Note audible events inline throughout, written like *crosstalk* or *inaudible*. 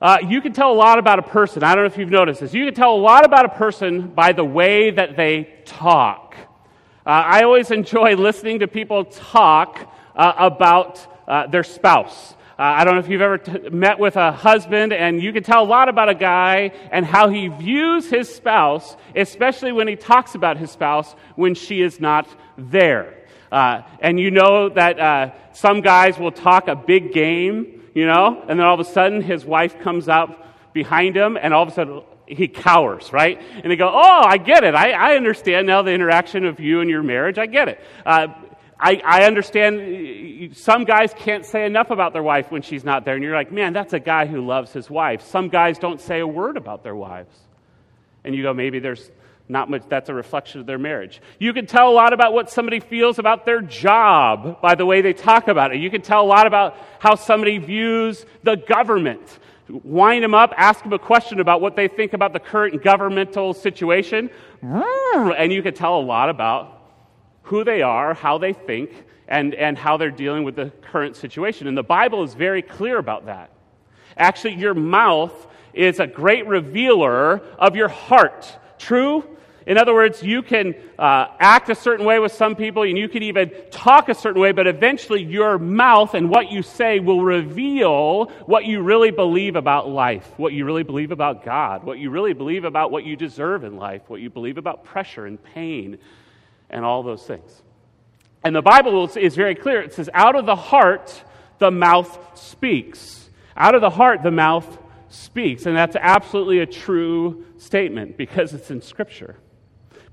Uh, you can tell a lot about a person. I don't know if you've noticed this. You can tell a lot about a person by the way that they talk. Uh, I always *laughs* enjoy listening to people talk uh, about uh, their spouse. Uh, I don't know if you've ever t- met with a husband, and you can tell a lot about a guy and how he views his spouse, especially when he talks about his spouse when she is not there. Uh, and you know that some guys will talk a big game, you know, and then all of a sudden his wife comes up behind him, and all of a sudden he cowers, right? And they go, Oh, I get it. I, I understand now the interaction of you and your marriage. I get it. Uh, I, I understand some guys can't say enough about their wife when she's not there. And you're like, Man, that's a guy who loves his wife. Some guys don't say a word about their wives. And you go, Maybe there's not much, that's a reflection of their marriage. You can tell a lot about what somebody feels about their job by the way they talk about it. You can tell a lot about how somebody views the government. Wind them up, ask them a question about what they think about the current governmental situation, and you can tell a lot about who they are, how they think, and, and how they're dealing with the current situation. And the Bible is very clear about that. Actually, your mouth is a great revealer of your heart. True? In other words, you can uh, act a certain way with some people and you can even talk a certain way, but eventually your mouth and what you say will reveal what you really believe about life, what you really believe about God, what you really believe about what you deserve in life, what you believe about pressure and pain and all those things. And the Bible is very clear. It says, out of the heart, the mouth speaks. Out of the heart, the mouth speaks. And that's absolutely a true statement because it's in Scripture.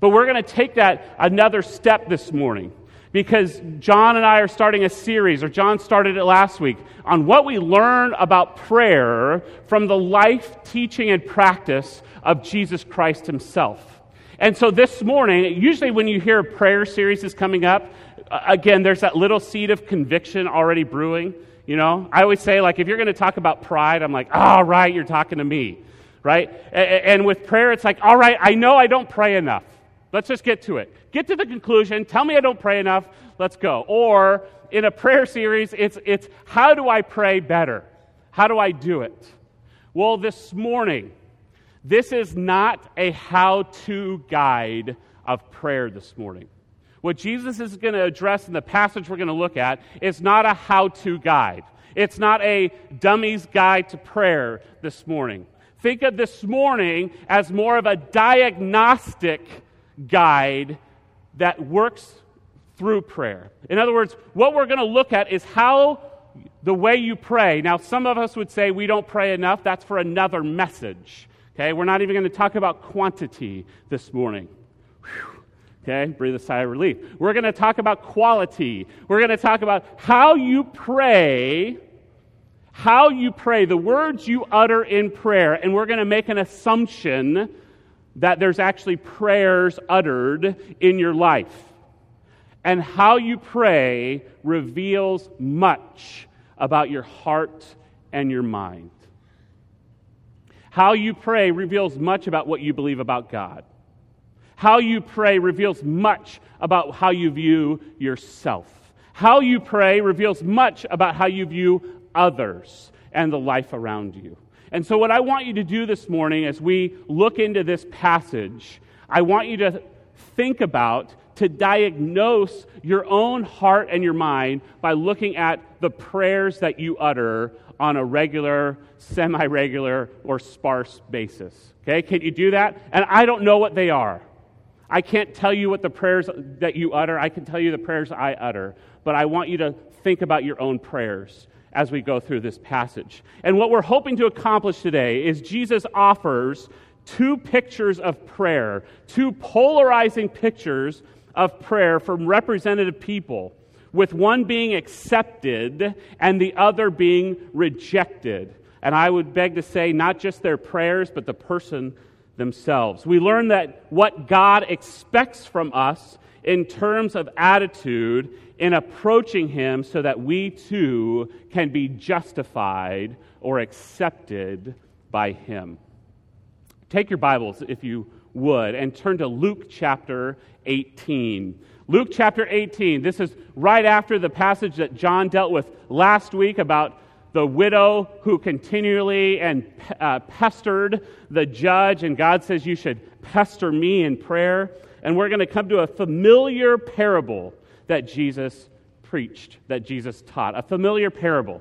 But we're going to take that another step this morning because John and I are starting a series, or John started it last week, on what we learn about prayer from the life, teaching, and practice of Jesus Christ himself. And so this morning, usually when you hear a prayer series is coming up, again, there's that little seed of conviction already brewing. You know, I always say, like, if you're going to talk about pride, I'm like, all oh, right, you're talking to me, right? And with prayer, it's like, all right, I know I don't pray enough. Let's just get to it. Get to the conclusion. Tell me I don't pray enough. Let's go. Or in a prayer series, it's, it's how do I pray better? How do I do it? Well, this morning, this is not a how to guide of prayer this morning. What Jesus is going to address in the passage we're going to look at is not a how to guide. It's not a dummy's guide to prayer this morning. Think of this morning as more of a diagnostic guide that works through prayer. In other words, what we're going to look at is how the way you pray. Now, some of us would say we don't pray enough. That's for another message. Okay, we're not even going to talk about quantity this morning. Whew. Okay, breathe a sigh of relief. We're going to talk about quality. We're going to talk about how you pray, how you pray, the words you utter in prayer, and we're going to make an assumption that there's actually prayers uttered in your life. And how you pray reveals much about your heart and your mind. How you pray reveals much about what you believe about God. How you pray reveals much about how you view yourself. How you pray reveals much about how you view others and the life around you. And so, what I want you to do this morning as we look into this passage, I want you to think about, to diagnose your own heart and your mind by looking at the prayers that you utter on a regular, semi regular, or sparse basis. Okay, can you do that? And I don't know what they are. I can't tell you what the prayers that you utter. I can tell you the prayers I utter. But I want you to think about your own prayers as we go through this passage. And what we're hoping to accomplish today is Jesus offers two pictures of prayer, two polarizing pictures of prayer from representative people with one being accepted and the other being rejected. And I would beg to say, not just their prayers, but the person themselves. We learn that what God expects from us in terms of attitude in approaching Him so that we too can be justified or accepted by Him. Take your Bibles, if you would, and turn to Luke chapter 18. Luke chapter 18, this is right after the passage that John dealt with last week about the widow who continually and uh, pestered the judge, and God says, You should pester me in prayer. And we're going to come to a familiar parable that Jesus preached, that Jesus taught. A familiar parable.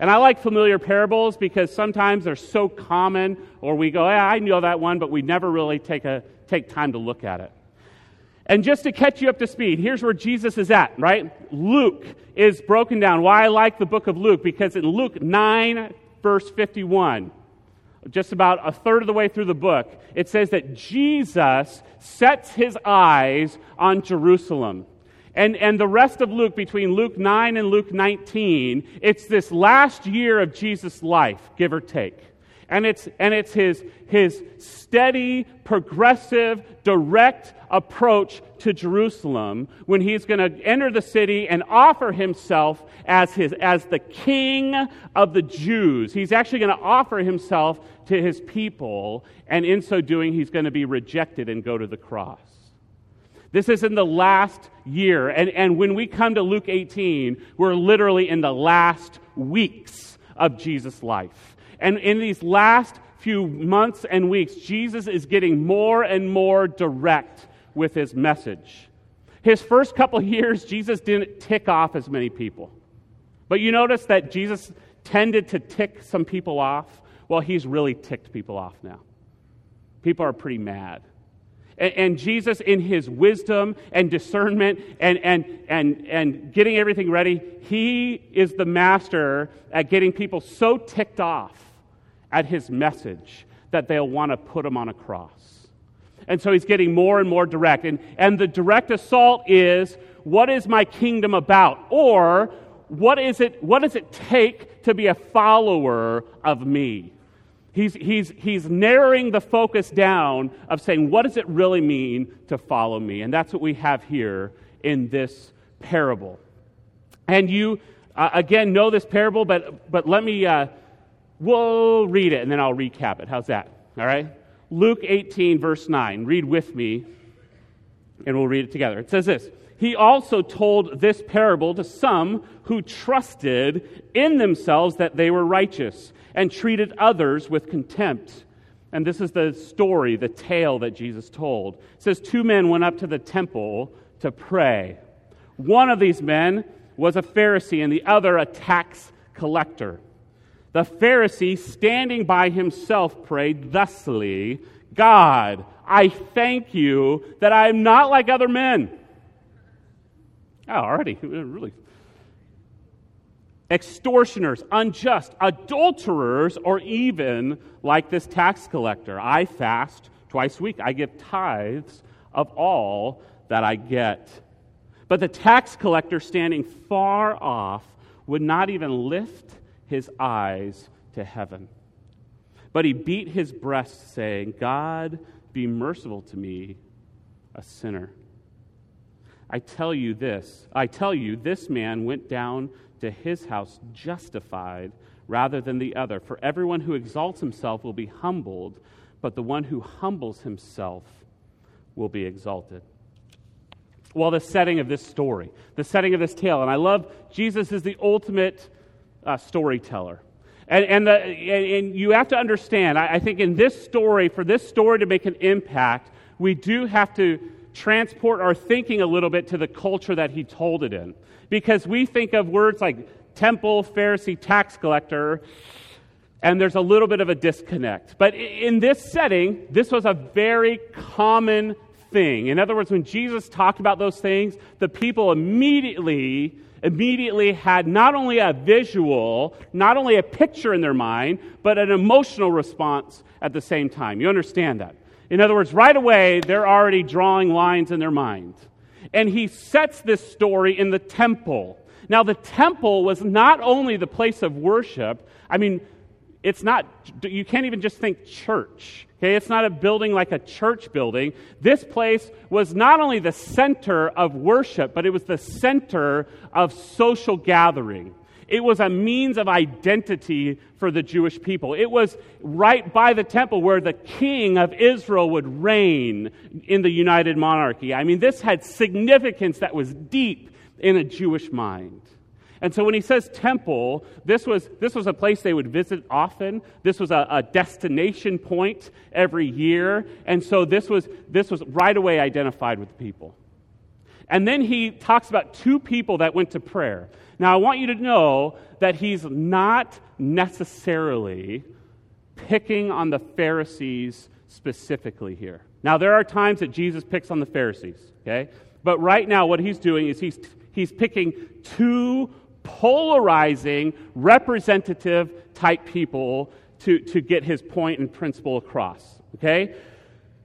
And I like familiar parables because sometimes they're so common, or we go, yeah, I know that one, but we never really take, a, take time to look at it. And just to catch you up to speed, here's where Jesus is at, right? Luke is broken down. Why I like the book of Luke, because in Luke 9, verse 51, just about a third of the way through the book, it says that Jesus sets his eyes on Jerusalem. And, and the rest of Luke, between Luke 9 and Luke 19, it's this last year of Jesus' life, give or take. And it's, and it's his, his steady, progressive, direct approach to Jerusalem when he's going to enter the city and offer himself as, his, as the king of the Jews. He's actually going to offer himself to his people, and in so doing, he's going to be rejected and go to the cross. This is in the last year. And, and when we come to Luke 18, we're literally in the last weeks of Jesus' life. And in these last few months and weeks, Jesus is getting more and more direct with his message. His first couple *laughs* years, Jesus didn't tick off as many people. But you notice that Jesus tended to tick some people off. Well, he's really ticked people off now. People are pretty mad. And, and Jesus, in his wisdom and discernment and, and, and, and getting everything ready, he is the master at getting people so ticked off at his message that they'll want to put him on a cross. And so he's getting more and more direct. And, and the direct assault is what is my kingdom about? Or what, is it, what does it take to be a follower of me? He's, he's, he's narrowing the focus down of saying, what does it really mean to follow me? And that's what we have here in this parable. And you, uh, again, know this parable, but, but let me, uh, we'll read it and then I'll recap it. How's that? All right? Luke 18, verse 9. Read with me, and we'll read it together. It says this He also told this parable to some who trusted in themselves that they were righteous and treated others with contempt. And this is the story, the tale that Jesus told. It says, Two men went up to the temple to pray. One of these men was a Pharisee, and the other a tax collector. The Pharisee, standing by himself, prayed thusly God, I thank you that I am not like other men. Oh, already, *laughs* really. Extortioners, unjust, adulterers, or even like this tax collector. I fast twice a week. I give tithes of all that I get. But the tax collector, standing far off, would not even lift his eyes to heaven. But he beat his breast, saying, God, be merciful to me, a sinner. I tell you this I tell you, this man went down to his house justified rather than the other. For everyone who exalts himself will be humbled, but the one who humbles himself will be exalted. Well, the setting of this story, the setting of this tale, and I love Jesus is the ultimate uh, storyteller. And, and, the, and, you have to understand, I, I think in this story, for this story to make an impact, we do have to transport our thinking a little bit to the culture that he told it in. Because we think of words like temple, Pharisee, tax collector, and there's a little bit of a disconnect. But in this setting, this was a very common thing. In other words, when Jesus talked about those things, the people immediately immediately had not only a visual, not only a picture in their mind, but an emotional response at the same time. You understand that? In other words, right away, they're already drawing lines in their mind. And he sets this story in the temple. Now, the temple was not only the place of worship, I mean, it's not, you can't even just think church. Okay, it's not a building like a church building. This place was not only the center of worship, but it was the center of social gathering. It was a means of identity for the Jewish people. It was right by the temple where the king of Israel would reign in the united monarchy. I mean, this had significance that was deep in a Jewish mind. And so when he says temple, this was, this was a place they would visit often. This was a, a, destination point every year. And so this was, this was right away identified with the people. And then he talks about two people that went to prayer. Now, I want you to know that he's not necessarily picking on the Pharisees specifically here. Now, there are times that Jesus picks on the Pharisees, okay? But right now, what he's doing is he's, he's picking two polarizing, representative type people to, to get his point and principle across, okay?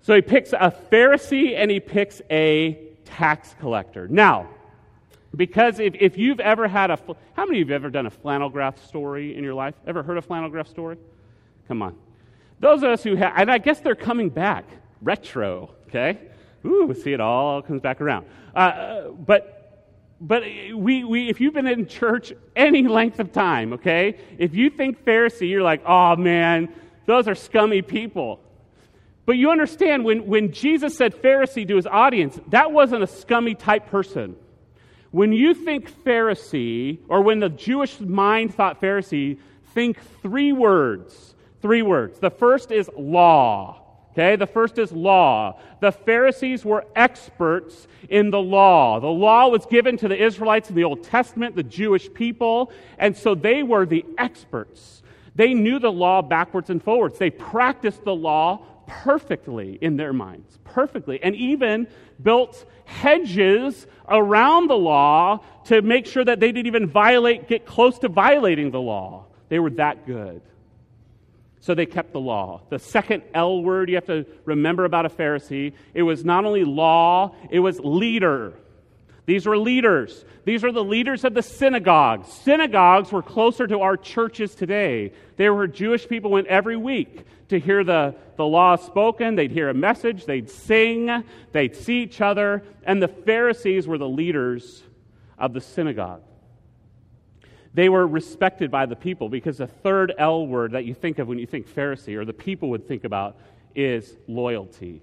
So he picks a Pharisee and he picks a tax collector. Now, because if, if you've ever had a, how many of you have ever done a flannel graph story in your life? Ever heard a flannel graph story? Come on. Those of us who have, and I guess they're coming back, retro, okay? Ooh, see, it all comes back around. Uh, but, but uh, we, we, if you've been in church any length of time, okay, if you think Pharisee, you're like, oh man, those are scummy people. But you understand when, when Jesus said Pharisee to his audience, that wasn't a scummy type person. When you think Pharisee, or when the Jewish mind thought Pharisee, think three words. Three words. The first is law. Okay, the first is law. The Pharisees were experts in the law. The law was given to the Israelites in the Old Testament, the Jewish people, and so they were the experts. They knew the law backwards and forwards. They practiced the law perfectly in their minds, perfectly, and even built hedges around the law to make sure that they didn't even violate, get close to violating the law. They were that good. So they kept the law. The second L word you have to remember about a Pharisee, it was not only law, it was leader. These were leaders. These were the leaders of the synagogues. Synagogues were closer to our churches today. They were Jewish people went every week to hear the, the law spoken. They'd hear a message, they'd sing, they'd see each other, and the Pharisees were the leaders of the synagogue. They were respected by the people because the third L word that you think of when you think Pharisee, or the people would think about, is loyalty.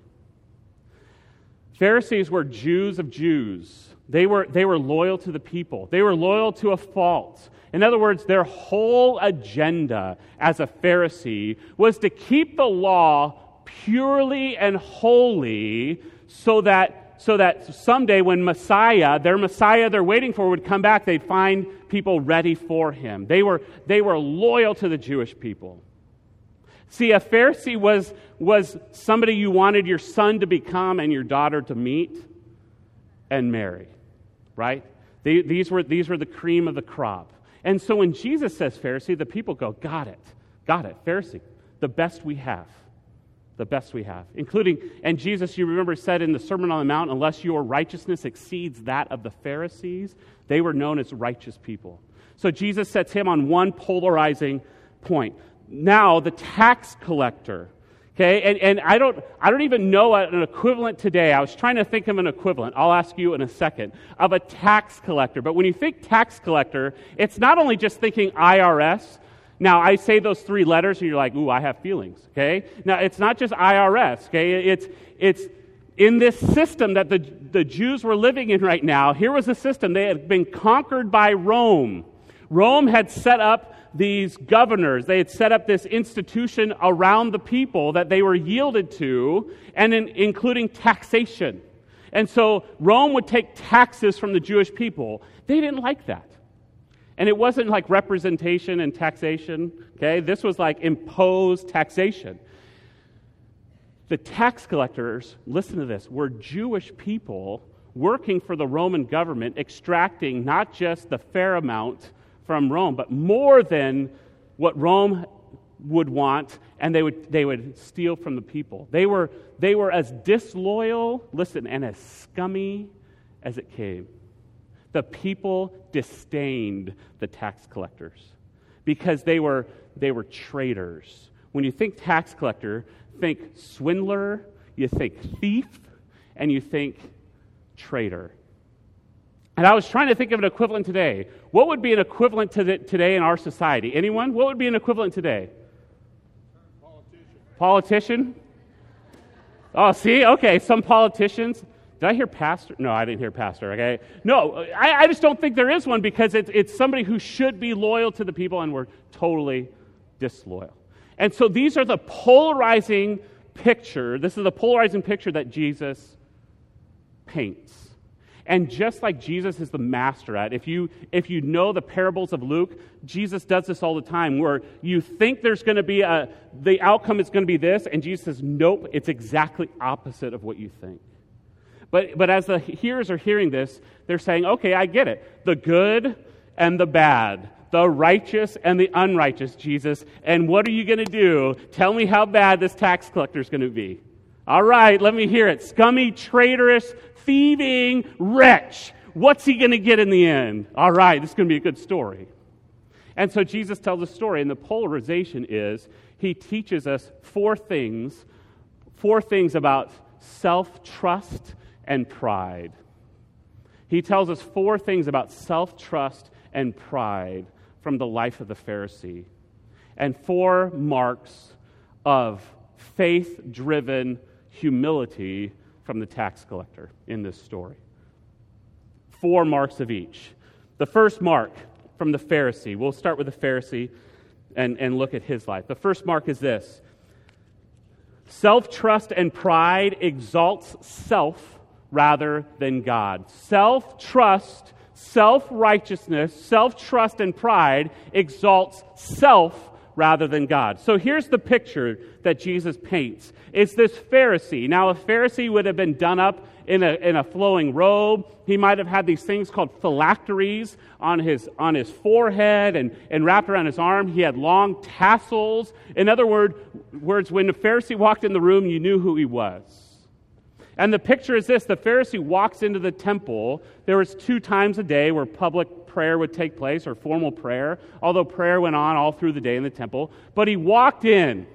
Pharisees were Jews of Jews. They were, they were loyal to the people. They were loyal to a fault. In other words, their whole agenda as a Pharisee was to keep the law purely and holy so that, so that someday when Messiah, their Messiah they're waiting for, would come back, they'd find people ready for him. They were, they were loyal to the Jewish people. See, a Pharisee was, was somebody you wanted your son to become and your daughter to meet and marry, right? They, these, were, these were the cream of the crop. And so when Jesus says Pharisee, the people go, Got it, got it, Pharisee, the best we have. The best we have, including, and Jesus, you remember, said in the Sermon on the Mount, unless your righteousness exceeds that of the Pharisees, they were known as righteous people. So Jesus sets him on one polarizing point. Now, the tax collector Okay, and, and I, don't, I don't even know an equivalent today. I was trying to think of an equivalent. I'll ask you in a second of a tax collector. But when you think tax collector, it's not only just thinking IRS. Now, I say those three letters, and you're like, ooh, I have feelings. Okay? Now, it's not just IRS. Okay? It's, it's in this system that the, the Jews were living in right now. Here was a system. They had been conquered by Rome. Rome had set up these governors. They had set up this institution around the people that they were yielded to, and in, including taxation. And so Rome would take taxes from the Jewish people. They didn't like that. And it wasn't like representation and taxation, okay? This was like imposed taxation. The tax collectors, listen to this, were Jewish people working for the Roman government, extracting not just the fair amount from Rome, but more than what Rome would want, and they would, they would steal from the people. They were, they were as disloyal, listen, and as scummy as it came. The people disdained the tax collectors because they were, they were traitors. When you think tax collector, think swindler, you think thief, and you think traitor. And I was trying to think of an equivalent today. What would be an equivalent to the, today in our society? Anyone? What would be an equivalent today? Politician. Politician? Oh, see? Okay, some politicians. Did I hear pastor? No, I didn't hear pastor, okay? No, I, I just don't think there is one because it's, it's somebody who should be loyal to the people and we're totally disloyal. And so these are the polarizing picture. This is the polarizing picture that Jesus paints. And just like Jesus is the master at, if you, if you know the parables of Luke, Jesus does this all the time where you think there's going to be a, the outcome is going to be this, and Jesus says, nope, it's exactly opposite of what you think. But, but as the hearers are hearing this, they're saying, okay, I get it. The good and the bad, the righteous and the unrighteous, Jesus. And what are you going to do? Tell me how bad this tax collector is going to be. All right, let me hear it. Scummy, traitorous, thieving wretch. What's he going to get in the end? All right, this is going to be a good story. And so Jesus tells a story, and the polarization is he teaches us four things, four things about self trust and pride. He tells us four things about self trust and pride from the life of the Pharisee, and four marks of faith driven humility from the tax collector in this story. Four marks of each. The first mark from the Pharisee, we'll start with the Pharisee and, and look at his life. The first mark is this self trust and pride exalts self rather than God. Self trust, self righteousness, self trust, and pride exalts self rather than God. So here's the picture that Jesus paints. It's this Pharisee. Now, a Pharisee would have been done up in a, in a flowing robe. He might have had these things called phylacteries on his, on his forehead and, and wrapped around his arm. He had long tassels. In other word, words, when the Pharisee walked in the room, you knew who he was. And the picture is this the Pharisee walks into the temple. There was two times a day where public prayer would take place or formal prayer, although prayer went on all through the day in the temple. But he walked in.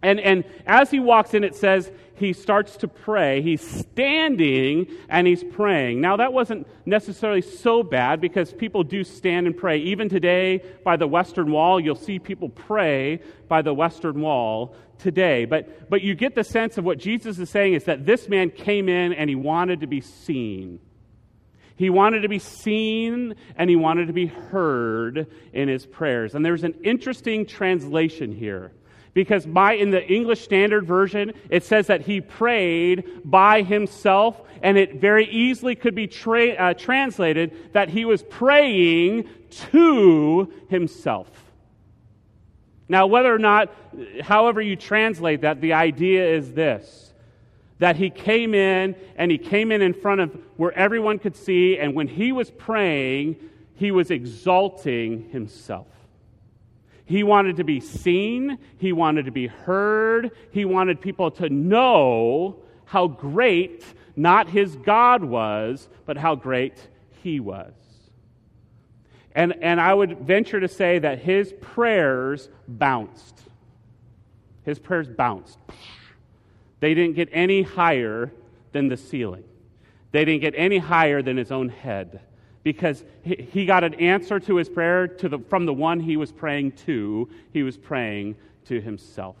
And, and as he walks in, it says he starts to pray. He's standing and he's praying. Now, that wasn't necessarily so bad because people do stand and pray. Even today, by the Western Wall, you'll see people pray by the Western Wall today. But, but you get the sense of what Jesus is saying is that this man came in and he wanted to be seen. He wanted to be seen and he wanted to be heard in his prayers. And there's an interesting translation here. Because by in the English Standard Version, it says that he prayed by himself, and it very easily could be tra- uh, translated that he was praying to himself. Now, whether or not, however you translate that, the idea is this that he came in and he came in in front of where everyone could see, and when he was praying, he was exalting himself. He wanted to be seen, he wanted to be heard, he wanted people to know how great not his God was, but how great he was. And, and I would venture to say that his prayers bounced. His prayers bounced. They didn't get any higher than the ceiling. They didn't get any higher than his own head because he got an answer to his prayer to the, from the one he was praying to. He was praying to himself.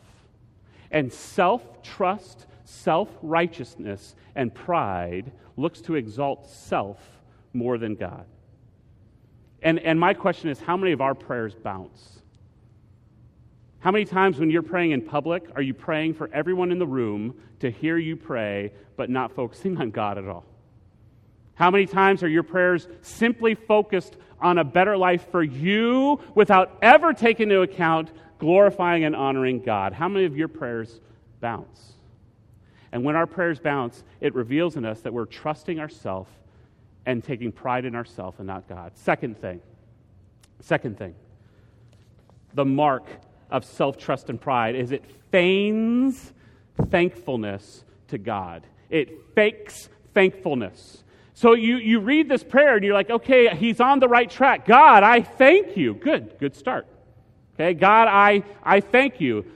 And self trust, self righteousness, and pride looks to exalt self more than God. And, and my question is how many of our prayers bounce? How many times when you're praying in public are you praying for everyone in the room to hear you pray, but not focusing *laughs* on God at all? How many times are your prayers simply focused on a better life for you without ever taking into account glorifying and honoring God? How many of your prayers bounce? And when our prayers bounce, it reveals in us that we're trusting ourselves and taking pride in ourselves and not God. Second thing, second thing, the mark of self trust and pride is it feigns thankfulness to God. It fakes thankfulness. So you, you read this prayer and you're like, okay, he's on the right track. God, I thank you. Good, good start. Okay, God, I, I thank you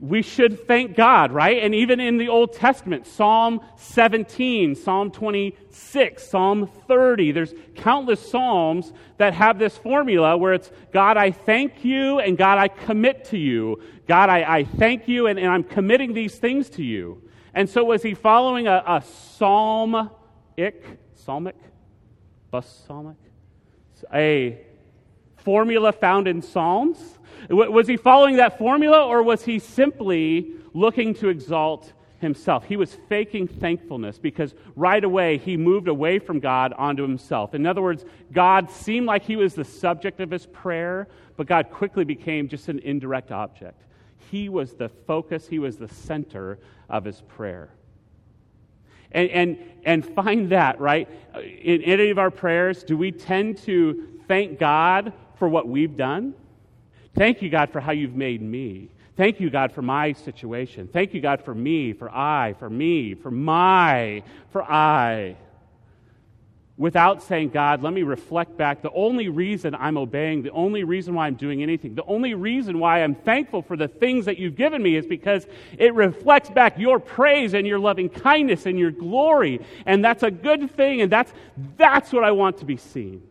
we should thank God, right? And even in the Old Testament, Psalm 17, Psalm 26, Psalm 30, there's countless Psalms that have this formula where it's God, I thank you, and God, I commit to you. God, I, I thank you, and, and I'm committing these things to you. And so, was he following a, a psalmic, psalmic, psalmic, a formula found in Psalms? Was he following that formula, or was he simply looking to exalt himself? He was faking thankfulness because right away he moved away from God onto himself. In other words, God seemed like he was the subject of his prayer, but God quickly became just an indirect object. He was the focus, he was the center of his prayer. And, and, and find that, right? In any of our prayers, do we tend to thank God for what we've done? Thank you, God, for how you've made me. Thank you, God, for my situation. Thank you, God, for me, for I, for me, for my, for I without saying, God, let me reflect back. The only reason I'm obeying, the only reason why I'm doing anything, the only reason why I'm thankful for the things that you've given me is because it reflects back your praise and your loving kindness and your glory. And that's a good thing, and that's, that's what I want to be seen.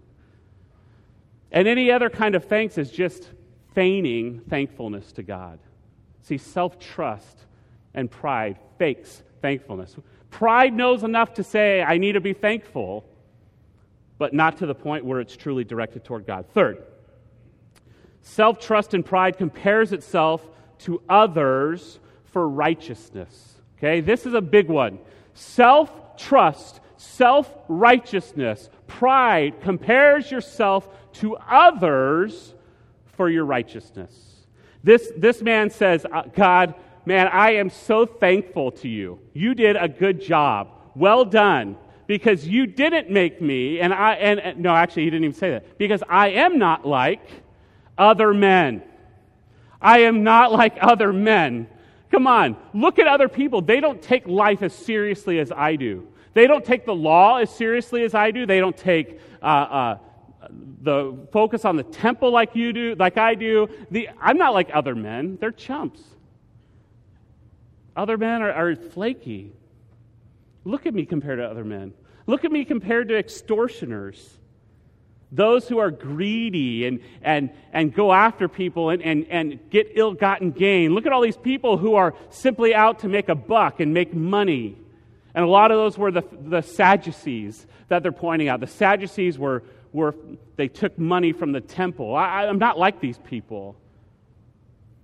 And any other kind of thanks is just feigning thankfulness to God. See, self trust and pride fakes thankfulness. Pride knows enough to say, I need to be thankful but not to the point where it's truly directed toward God. Third, self trust and pride compares itself to others for righteousness. Okay, this is a big one. Self trust, self righteousness, pride compares yourself to others for your righteousness. This, this man says, uh, God, man, I am so thankful to you. You did a good job. Well done because you didn't make me, and I, and, and, no, actually, he didn't even say that, because I am not like other men. I am not like other men. Come on, look at other people. They don't take life as seriously as I do. They don't take the law as seriously as I do. They don't take uh, uh, the focus on the temple like you do, like I do. The, I'm not like other men. They're chumps. Other men are, are flaky. Look at me compared to other men. Look at me compared to extortioners, those who are greedy and, and, and go after people and, and, and get ill gotten gain. Look at all these people who are simply out to make a buck and make money. And a lot of those were the, the Sadducees that they're pointing out. The Sadducees were, were they took money from the temple. I, I'm not like these people.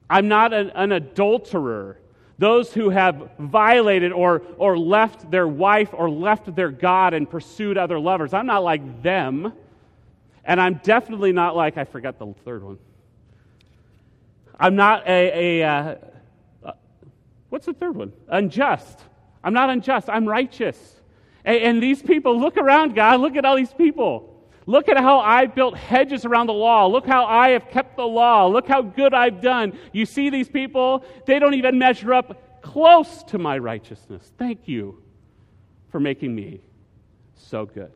I'm not an, an adulterer those who have violated or, or left their wife or left their God and pursued other lovers. I'm not like them. And I'm definitely not like, I forgot the third one. I'm not a, a uh, uh, what's the third one? Unjust. I'm not unjust. I'm righteous. And, and these people, look around, God. Look at all these people. Look at how I built hedges around the law. Look how I have kept the law. Look how good I've done. You see these people? They don't even measure up close to my righteousness. Thank you for making me so good.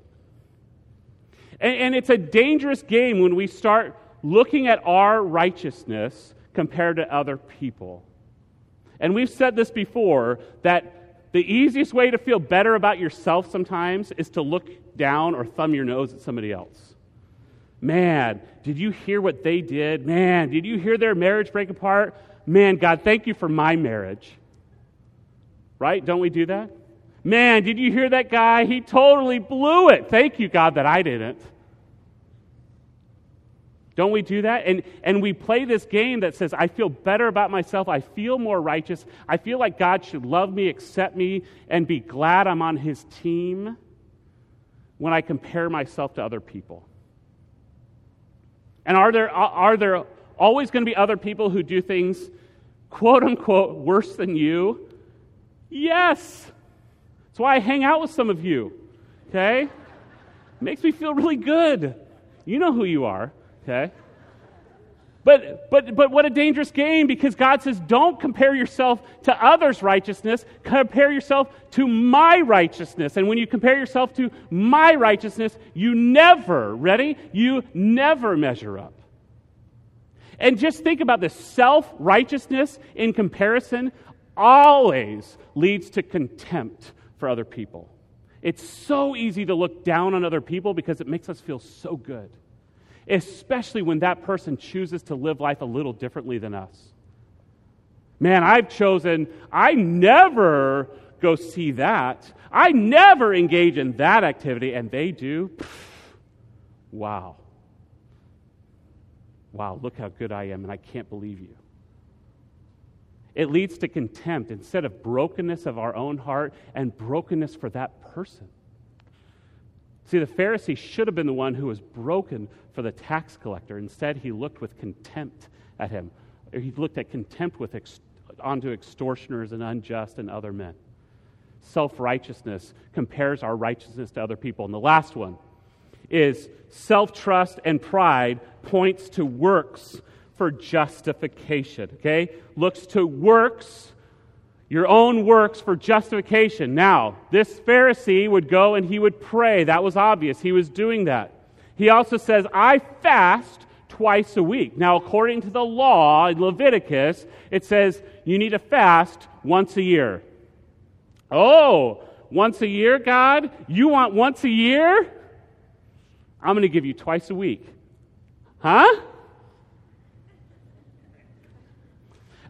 And, and it's a dangerous game when we start looking at our righteousness compared to other people. And we've said this before that the easiest way to feel better about yourself sometimes is to look down or thumb your nose at somebody else. Man, did you hear what they did? Man, did you hear their marriage break apart? Man, God, thank you for my marriage. Right? Don't we do that? Man, did you hear that guy? He totally blew it. Thank you, God, that I didn't. Don't we do that? And, and we play this game that says, I feel better about myself. I feel more righteous. I feel like God should love me, accept me, and be glad I'm on his team when I compare myself to other people. And are there, are there always going to be other people who do things, quote unquote, worse than you? Yes. That's why I hang out with some of you, okay? Makes me feel really good. You know who you are okay? But, but, but what a dangerous game because God says, don't compare yourself to others' righteousness, compare yourself to my righteousness. And when you compare yourself to my righteousness, you never, ready? You never measure up. And just think about this self righteousness in comparison always leads to contempt for other people. It's so easy to look down on other people because it makes us feel so good especially when that person chooses to live life a little differently than us. Man, I've chosen, I never go see that. I never engage in that activity, and they do. Wow. Wow, look how good I am, and I can't believe you. It leads to contempt instead of brokenness of our own heart and brokenness for that person. See, the Pharisee should have been the one who was broken for the tax collector. Instead, he looked with contempt at him. He looked at contempt with ex- onto extortioners and unjust and other men. Self righteousness compares our righteousness to other people. And the last one is self trust and pride points to works for justification. Okay? Looks to works, your own works for justification. Now, this Pharisee would go and he would pray. That was obvious. He was doing that. He also says, I fast twice a week. Now, according to the law in Leviticus, it says you need to fast once a year. Oh, once a year, God? You want once a year? I'm going to give you twice a week. Huh?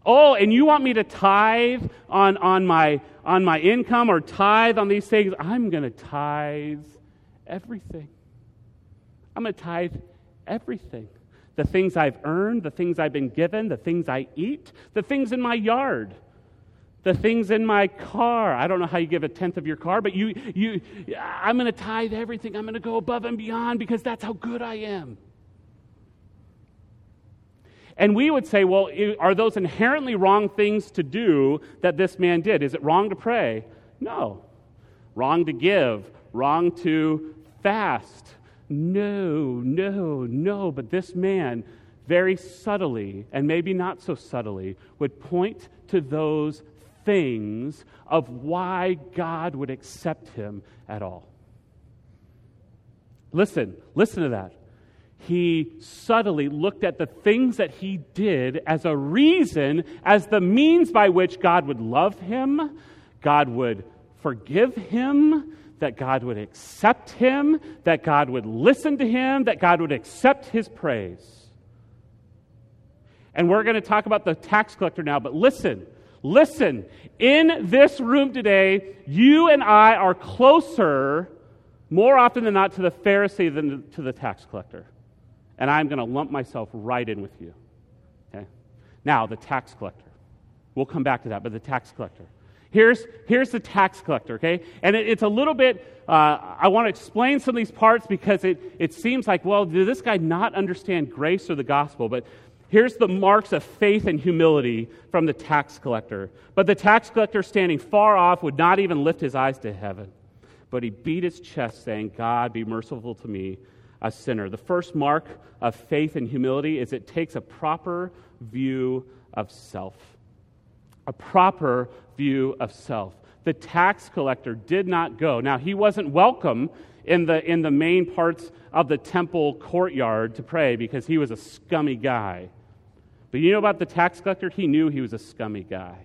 Oh, and you want me to tithe on, on, my, on my income or tithe on these things? I'm going to tithe everything. I'm going to tithe everything. The things I've earned, the things I've been given, the things I eat, the things in my yard the things in my car. I don't know how you give a tenth of your car, but you, you, I'm going to tithe everything. I'm going to go above and beyond because that's how good I am. And we would say, well, are those inherently wrong things to do that this man did? Is it wrong to pray? No. Wrong to give? Wrong to fast? No, no, no. But this man, very subtly, and maybe not so subtly, would point to those things of why God would accept him at all. Listen, listen to that. He subtly looked at the things that he did as a reason, as the means by which God would love him, God would forgive him, that God would accept him, that God would listen to him, that God would accept his praise. And we're going to talk about the tax collector now, but listen, Listen, in this room today, you and I are closer, more often than not, to the Pharisee than to the tax collector. And I'm going to lump myself right in with you. Okay? Now, the tax collector. We'll come back to that, but the tax collector. Here's, here's the tax collector, okay? And it, it's a little bit, uh, I want to explain some of these parts because it, it seems like, well, did this guy not understand grace or the gospel? But Here's the marks of faith and humility from the tax collector. But the tax collector, standing far off, would not even lift his eyes to heaven. But he beat his chest, saying, God, be merciful to me, a sinner. The first mark of faith and humility is it takes a proper view of self. A proper view of self. The tax collector did not go. Now, he wasn't welcome in the, in the main parts of the temple courtyard to pray because he was a scummy guy. But you know about the tax collector? He knew he was a scummy guy.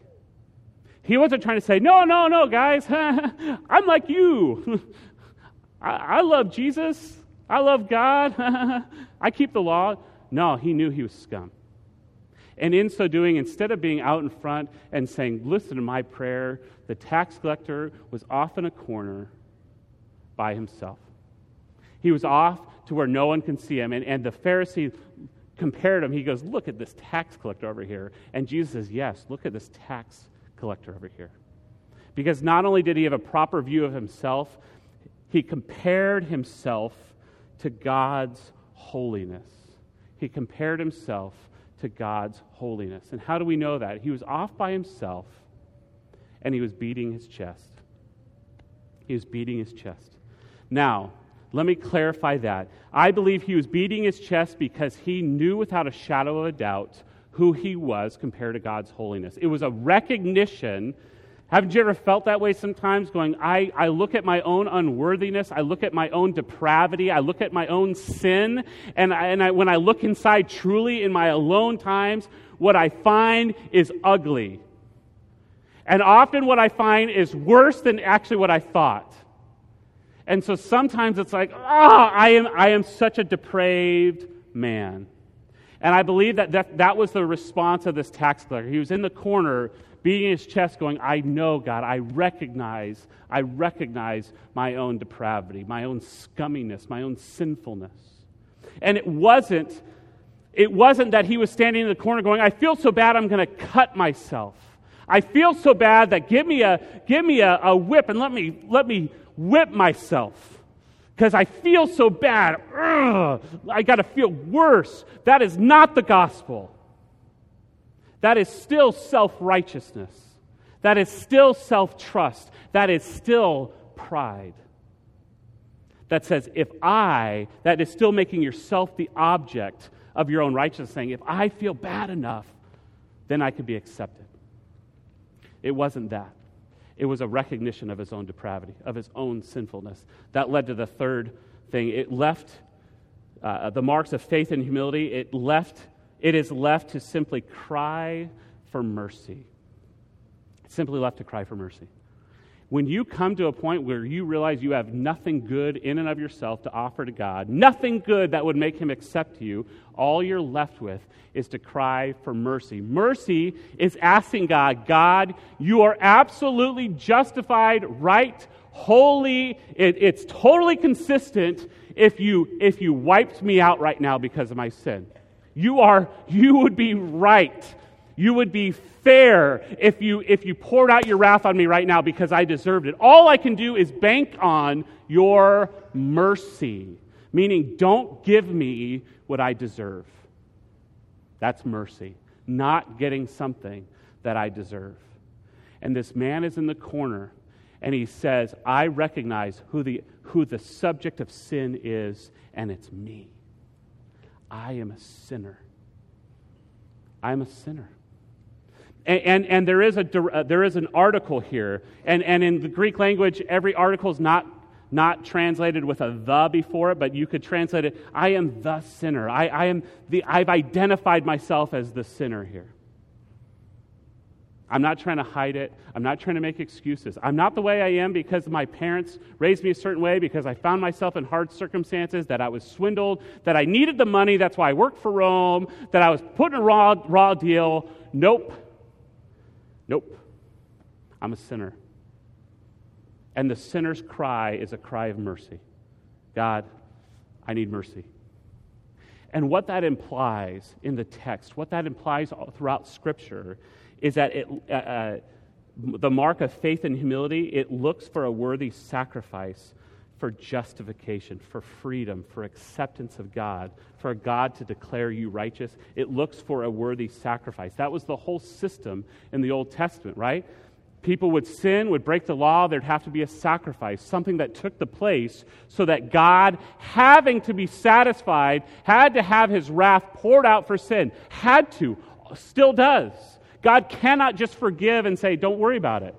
He wasn't trying to say, no, no, no, guys, *laughs* I'm like you. *laughs* I, I love Jesus. I love God. *laughs* I keep the law. No, he knew he was scum. And in so doing, instead of being out in front and saying, Listen to my prayer, the tax collector was off in a corner by himself. He was off to where no one can see him. And, and the Pharisee compared him. He goes, Look at this tax collector over here. And Jesus says, Yes, look at this tax collector over here. Because not only did he have a proper view of himself, he compared himself to God's holiness. He compared himself to God's holiness. And how do we know that? He was off by himself and he was beating his chest. He was beating his chest. Now, let me clarify that. I believe he was beating his chest because he knew without a shadow of a doubt who he was compared to God's holiness. It was a recognition. Haven't you ever felt that way sometimes? Going, I, I look at my own unworthiness, I look at my own depravity, I look at my own sin, and, I, and I, when I look inside truly in my alone times, what I find is ugly. And often what I find is worse than actually what I thought. And so sometimes it's like, ah, oh, I am, I am such a depraved man. And I believe that, that that was the response of this tax collector. He was in the corner, beating his chest, going, I know, God, I recognize, I recognize my own depravity, my own scumminess, my own sinfulness. And it wasn't, it wasn't that he was standing in the corner going, I feel so bad I'm going to cut myself. I feel so bad that give me a, give me a, a whip and let me, let me whip myself because I feel so bad. Ugh, I got to feel worse. That is not the gospel. That is still self righteousness. That is still self trust. That is still pride. That says, if I, that is still making yourself the object of your own righteousness, saying, if I feel bad enough, then I could be accepted. It wasn't that. It was a recognition of his own depravity, of his own sinfulness. That led to the third thing. It left uh, the marks of faith and humility. It left. It is left to simply cry for mercy. simply left to cry for mercy. When you come to a point where you realize you have nothing good in and of yourself to offer to God, nothing good that would make Him accept you, all you're left with is to cry for mercy. Mercy is asking God, God, you are absolutely justified, right, holy, it, it's totally consistent if you, if you wiped me out right now because of my sin. You are, you would be right. You would be fair if you, if you poured out your wrath on me right now because I deserved it. All I can do is bank on your mercy, meaning don't give me what I deserve. That's mercy, not getting something that I deserve. And this man is in the corner and he says, I recognize who the, who the subject of sin is, and it's me. I am a sinner. I am a sinner. And, and, and, there, is a, uh, there is an article here. And, and in the Greek language, every article is not, not translated with a the before it, but you could translate it I am the sinner. I, I am the, I've identified myself as the sinner here. I'm not trying to hide it. I'm not trying to make excuses. I'm not the way I am because my parents raised me a certain way, because I found myself in hard circumstances, that I was swindled, that I needed the money, that's why I worked for Rome, that I was put in a raw, raw deal. Nope. Nope. I'm a sinner. And the sinner's cry is a cry of mercy God, I need mercy. And what that implies in the text, what that implies throughout Scripture, is that it, uh, uh, the mark of faith and humility, it looks for a worthy sacrifice for justification, for freedom, for acceptance of God, for God to declare you righteous. It looks for a worthy sacrifice. That was the whole system in the Old Testament, right? People would sin, would break the law, there'd have to be a sacrifice, something that took the place so that God, having to be satisfied, had to have his wrath poured out for sin. Had to, still does. God cannot just forgive and say, don't worry about it.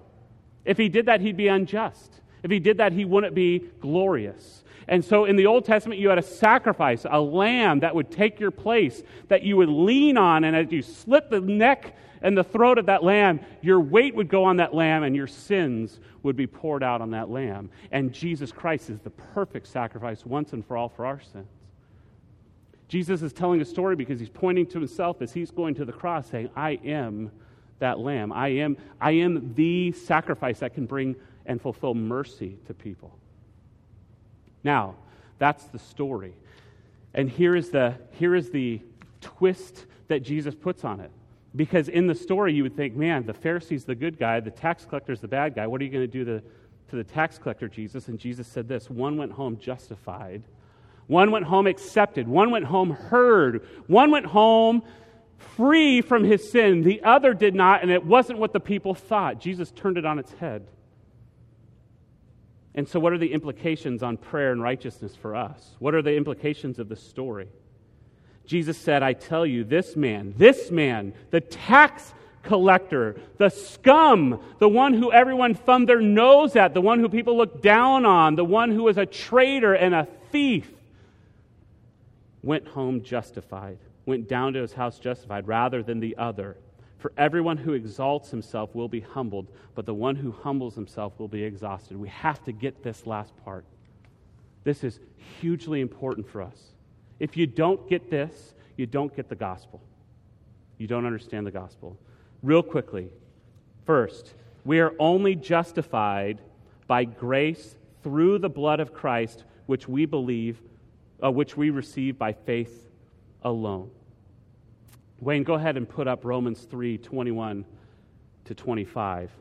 If he did that, he'd be unjust. If he did that, he wouldn't be glorious. And so in the Old Testament, you had a sacrifice, a lamb that would take your place, that you would lean on, and as you slit the neck and the throat of that lamb, your weight would go on that lamb, and your sins would be poured out on that lamb. And Jesus Christ is the perfect sacrifice once and for all for our sins. Jesus is telling a story because he's pointing to himself as he's going to the cross, saying, I am that lamb. I am, I am the sacrifice that can bring and fulfill mercy to people. Now, that's the story. And here is the, here is the twist that Jesus puts on it. Because in the story, you would think, man, the Pharisee's the good guy, the tax collector's the bad guy. What are you going to do to, to the tax collector, Jesus? And Jesus said this one went home justified, one went home accepted, one went home heard, one went home free from his sin, the other did not, and it wasn't what the people thought. Jesus turned it on its head. And so, what are the implications on prayer and righteousness for us? What are the implications of the story? Jesus said, I tell you, this man, this man, the tax collector, the scum, the one who everyone thumbed their nose at, the one who people looked down on, the one who was a traitor and a thief, went home justified, went down to his house justified rather than the other. For everyone who exalts himself will be humbled, but the one who humbles himself will be exhausted. We have to get this last part. This is hugely important for us. If you don't get this, you don't get the gospel. You don't understand the gospel. Real quickly, first, we are only justified by grace through the blood of Christ, which we believe, uh, which we receive by faith alone. Wayne, go ahead and put up Romans 3 21 to 25.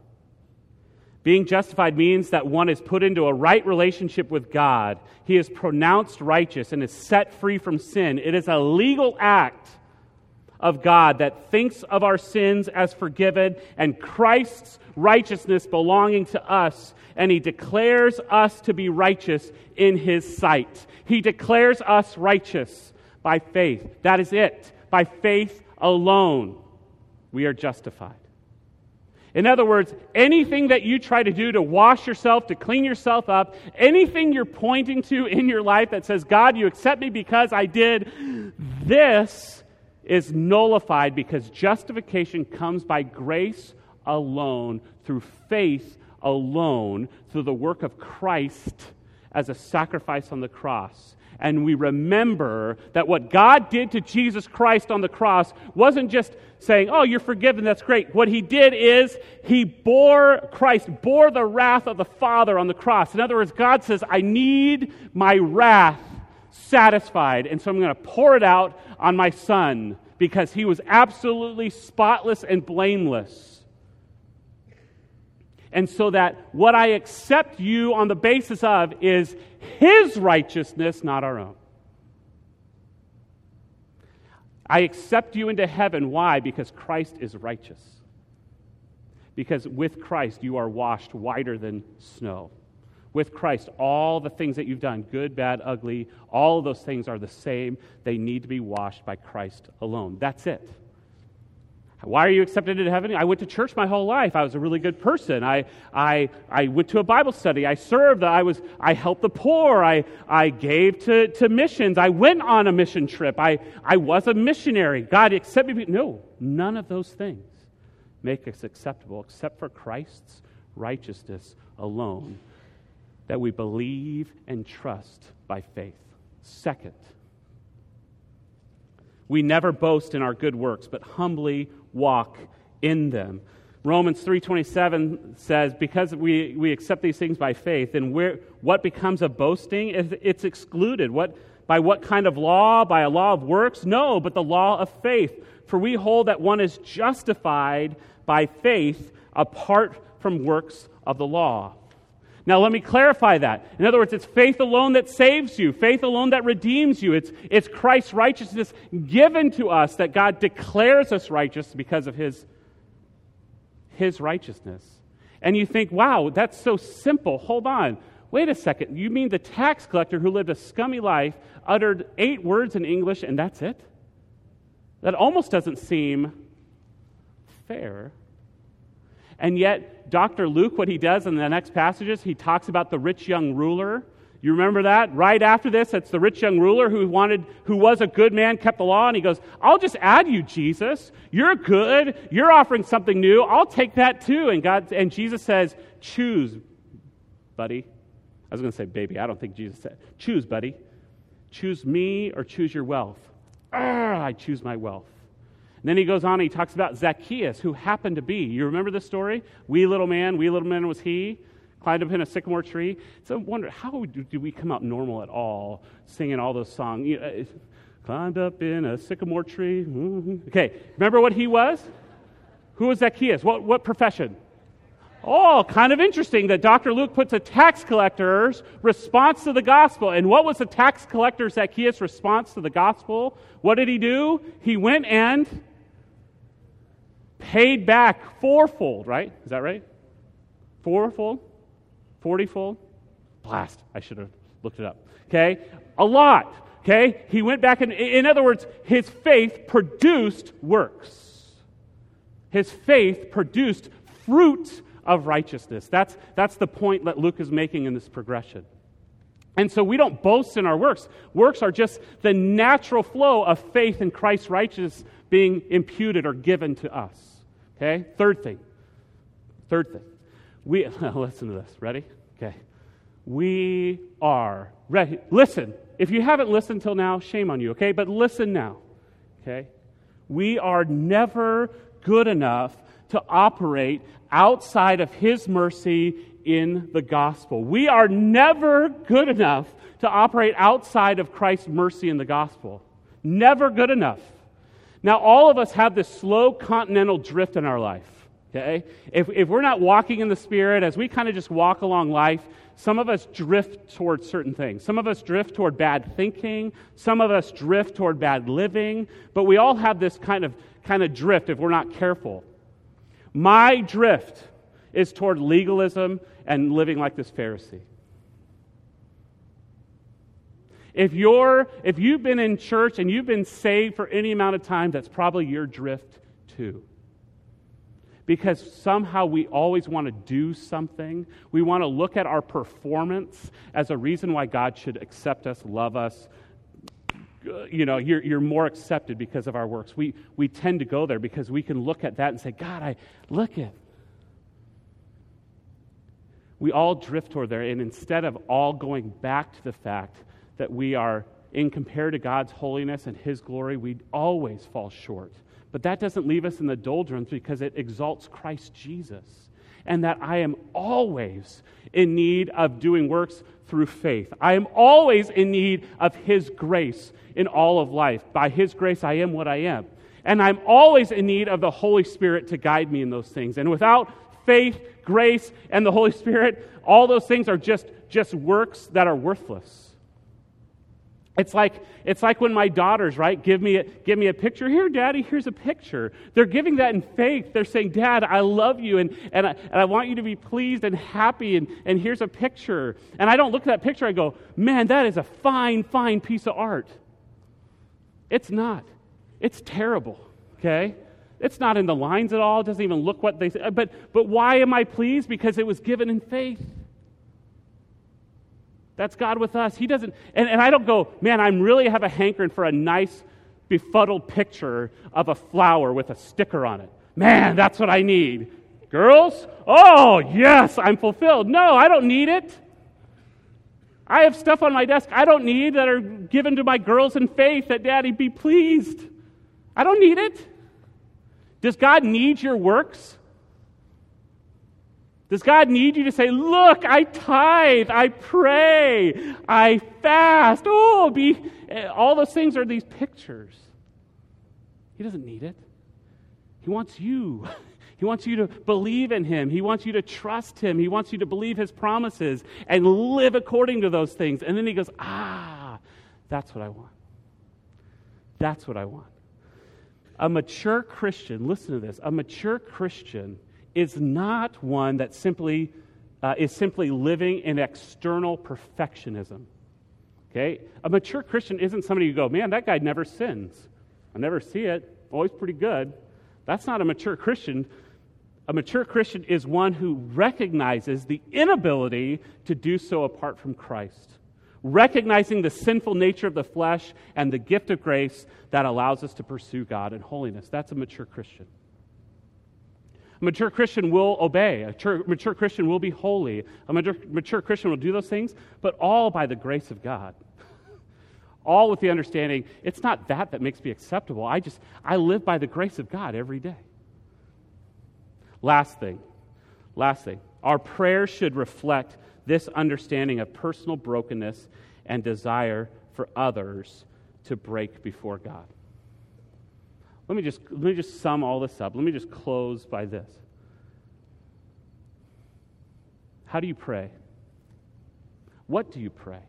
Being justified means that one is put into a right relationship with God. He is pronounced righteous and is set free from sin. It is a legal act of God that thinks of our sins as forgiven and Christ's righteousness belonging to us, and He declares us to be righteous in His sight. He declares us righteous by faith. That is it. By faith alone, we are justified. In other words, anything that you try to do to wash yourself, to clean yourself up, anything you're pointing to in your life that says, God, you accept me because I did, this is nullified because justification comes by grace alone, through faith alone, through the work of Christ as a sacrifice on the cross and we remember that what God did to Jesus Christ on the cross wasn't just saying, Oh, you're forgiven, that's great. What he did is he bore, Christ bore the wrath of the Father on the cross. In other words, God says, I need my wrath satisfied, and so I'm going to pour it out on my Son because he was absolutely spotless and blameless. And so that what I accept you on the basis of is his righteousness, not our own. I accept you into heaven. Why? Because Christ is righteous. Because with Christ, you are washed whiter than snow. With Christ, all the things that you've done, good, bad, ugly, all those things are the same. They need to be washed by Christ alone. That's it. Why are you accepted into heaven? I went to church my whole life. I was a really good person. I, I, I went to a Bible study. I served. I, was, I helped the poor. I, I gave to, to missions. I went on a mission trip. I, I was a missionary. God accepted me. No, none of those things make us acceptable except for Christ's righteousness alone that we believe and trust by faith. Second, we never boast in our good works, but humbly walk in them. Romans 3:27 says because we, we accept these things by faith and where, what becomes of boasting it's excluded. What by what kind of law? By a law of works? No, but the law of faith. For we hold that one is justified by faith apart from works of the law. Now, let me clarify that. In other words, it's faith alone that saves you, faith alone that redeems you. It's, it's Christ's righteousness given to us that God declares us righteous because of his, his righteousness. And you think, wow, that's so simple. Hold on. Wait a second. You mean the tax collector who lived a scummy life uttered eight words in English and that's it? That almost doesn't seem fair. And yet, Dr. Luke, what he does in the next passages, he talks about the rich young ruler. You remember that? Right after this, it's the rich young ruler who wanted, who was a good man, kept the law, and he goes, I'll just add you, Jesus. You're good. You're offering something new. I'll take that too. And God, and Jesus says, choose, buddy. I was going to say baby. I don't think Jesus said, choose, buddy. Choose me or choose your wealth. Ah, I choose my wealth. And then he goes on and he talks about Zacchaeus, who happened to be. You remember this story? Wee little man, wee little man was he, climbed up in a sycamore tree. So I wonder, how do, we come out normal at all, singing all those songs? You know, climbed up in a sycamore tree. Mm-hmm. Okay, remember what he was? Who was Zacchaeus? What, what profession? Oh, kind of interesting that Dr. Luke puts a tax collector's response to the gospel. And what was the tax collector Zacchaeus' response to the gospel? What did he do? He went and paid back fourfold, right? Is that right? Fourfold? Fortyfold? Blast. I should have looked it up. Okay? A lot. Okay? He went back and, in other words, his faith produced works. His faith produced fruit of righteousness. That's, that's the point that Luke is making in this progression. And so we don't boast in our works. Works are just the natural flow of faith in Christ's righteousness being imputed or given to us. Okay? Third thing. Third thing. We *laughs* listen to this. Ready? Okay. We are ready. Listen. If you haven't listened till now, shame on you, okay? But listen now. Okay? We are never good enough to operate outside of His mercy in the gospel. We are never good enough to operate outside of Christ's mercy in the gospel. Never good enough. Now, all of us have this slow continental drift in our life. Okay? If, if we're not walking in the Spirit, as we kind of just walk along life, some of us drift towards certain things. Some of us drift toward bad thinking. Some of us drift toward bad living. But we all have this kind of, kind of drift if we're not careful. My drift is toward legalism and living like this Pharisee. If you're if you've been in church and you've been saved for any amount of time, that's probably your drift too. Because somehow we always want to do something. We want to look at our performance as a reason why God should accept us, love us. You know, you're, you're more accepted because of our works. We, we tend to go there because we can look at that and say, God, I look at. We all drift toward there, and instead of all going back to the fact that we are, in compared to God's holiness and His glory, we always fall short. But that doesn't leave us in the doldrums because it exalts Christ Jesus. And that I am always in need of doing works through faith. I am always in need of His grace in all of life. By His grace, I am what I am. And I'm always in need of the Holy Spirit to guide me in those things. And without faith, grace, and the Holy Spirit, all those things are just, just works that are worthless. It's like, it's like when my daughters, right, give me, a, give me a picture. Here, Daddy, here's a picture. They're giving that in faith. They're saying, Dad, I love you, and, and, I, and I want you to be pleased and happy, and, and here's a picture. And I don't look at that picture, I go, man, that is a fine, fine piece of art. It's not. It's terrible, okay? It's not in the lines at all. It doesn't even look what they say. But, but why am I pleased? Because it was given in faith. That's God with us. He doesn't, and, and I don't go, man, I'm really have a hankering for a nice, befuddled picture of a flower with a sticker on it. Man, that's what I need. Girls, oh, yes, I'm fulfilled. No, I don't need it. I have stuff on my desk I don't need that are given to my girls in faith that daddy be pleased. I don't need it. Does God need your works? Does God need you to say, Look, I tithe, I pray, I fast? Oh, be, all those things are these pictures. He doesn't need it. He wants you. *laughs* He wants you to believe in Him. He wants you to trust Him. He wants you to believe His promises and live according to those things. And then He goes, Ah, that's what I want. That's what I want. A mature Christian, listen to this, a mature Christian is not one that simply uh, is simply living in external perfectionism. Okay? A mature Christian isn't somebody who go, man, that guy never sins. I never see it. Always pretty good. That's not a mature Christian. A mature Christian is one who recognizes the inability to do so apart from Christ, recognizing the sinful nature of the flesh and the gift of grace that allows us to pursue God in holiness. That's a mature Christian. A mature Christian will obey. A mature Christian will be holy. A mature, mature Christian will do those things, but all by the grace of God. *laughs* all with the understanding it's not that that makes me acceptable. I just, I live by the grace of God every day. Last thing, last thing. Our prayer should reflect this understanding of personal brokenness and desire for others to break before God. Let me just, let me just sum all this up. Let me just close by this. How do you pray? What do you pray?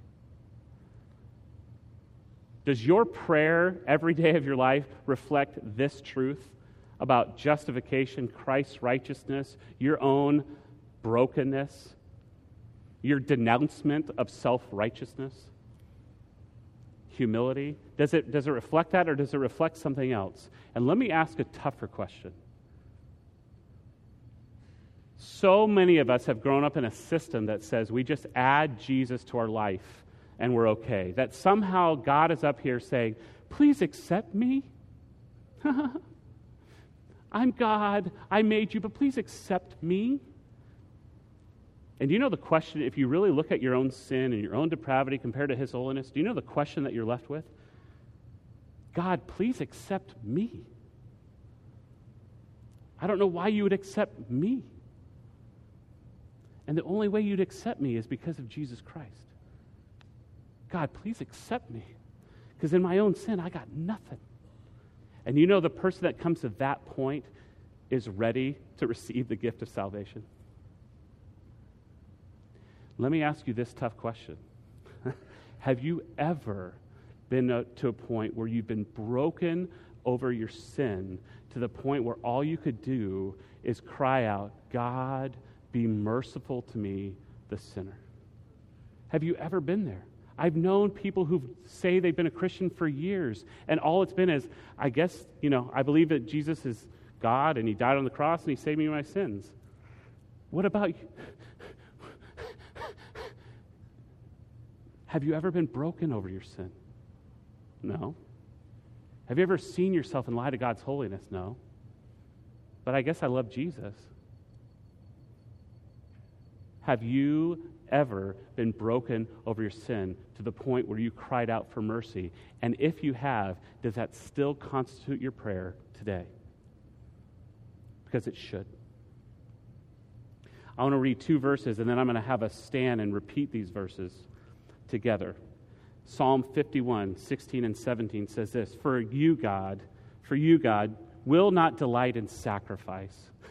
Does your prayer every day of your life reflect this truth about justification, Christ's righteousness, your own brokenness, your denouncement of self righteousness? Humility? Does it, does it reflect that or does it reflect something else? And let me ask a tougher question. So many of us have grown up in a system that says we just add Jesus to our life and we're okay. That somehow God is up here saying, Please accept me. *laughs* I'm God. I made you, but please accept me. And do you know the question, if you really look at your own sin and your own depravity compared to His holiness, do you know the question that you're left with? God, please accept me. I don't know why you would accept me. And the only way you'd accept me is because of Jesus Christ. God, please accept me. Because in my own sin, I got nothing. And you know, the person that comes to that point is ready to receive the gift of salvation. Let me ask you this tough question *laughs* Have you ever been to a point where you've been broken over your sin to the point where all you could do is cry out, God, be merciful to me, the sinner? Have you ever been there? I've known people who say they've been a Christian for years, and all it's been is, I guess, you know, I believe that Jesus is God and He died on the cross and He saved me my sins. What about you? Have you ever been broken over your sin? No. Have you ever seen yourself in light of God's holiness? No. But I guess I love Jesus. Have you ever been broken over your sin to the point where you cried out for mercy? And if you have, does that still constitute your prayer today? Because it should. I want to read two verses, and then I'm going to have us stand and repeat these verses together. Psalm 51, 16 and 17 says this For you, God, for you, God, will not delight in sacrifice. *laughs*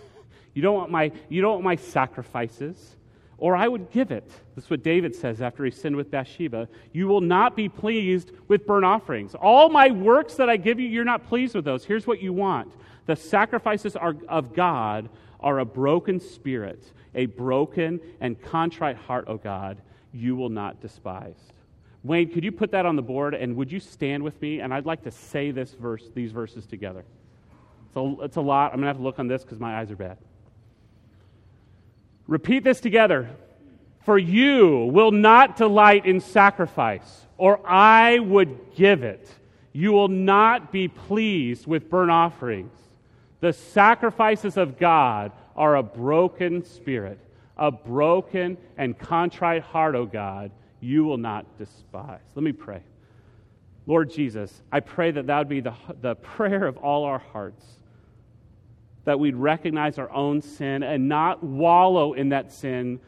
You don't want my, you don't want my sacrifices, or I would give it. This is what David says after he sinned with Bathsheba. You will not be pleased with burnt offerings. All my works that I give you, you're not pleased with those. Here's what you want the sacrifices are, of God are a broken spirit, a broken and contrite heart, O God you will not despise. Wayne, could you put that on the board and would you stand with me? And I'd like to say this verse, these verses together. So it's a lot. I'm going to have to look on this because my eyes are bad. Repeat this together. For you will not delight in sacrifice, or I would give it. You will not be pleased with burnt offerings. The sacrifices of God are a broken spirit a broken and contrite heart, O God, you will not despise. Let me pray. Lord Jesus, I pray that that would be the, the prayer of all our hearts, that we'd recognize our own sin and not wallow in that sin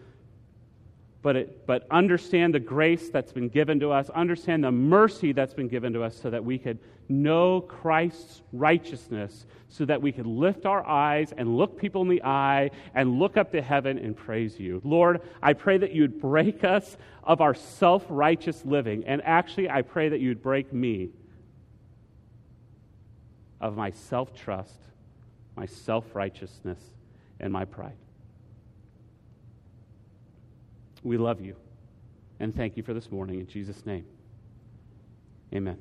but, it, but understand the grace that's been given to us, understand the mercy that's been given to us so that we could know Christ's righteousness, so that we could lift our eyes and look people in the eye and look up to heaven and praise you. Lord, I pray that you would break us of our self righteous living. And actually, I pray that you would break me of my self trust, my self righteousness, and my pride. We love you and thank you for this morning. In Jesus' name, amen.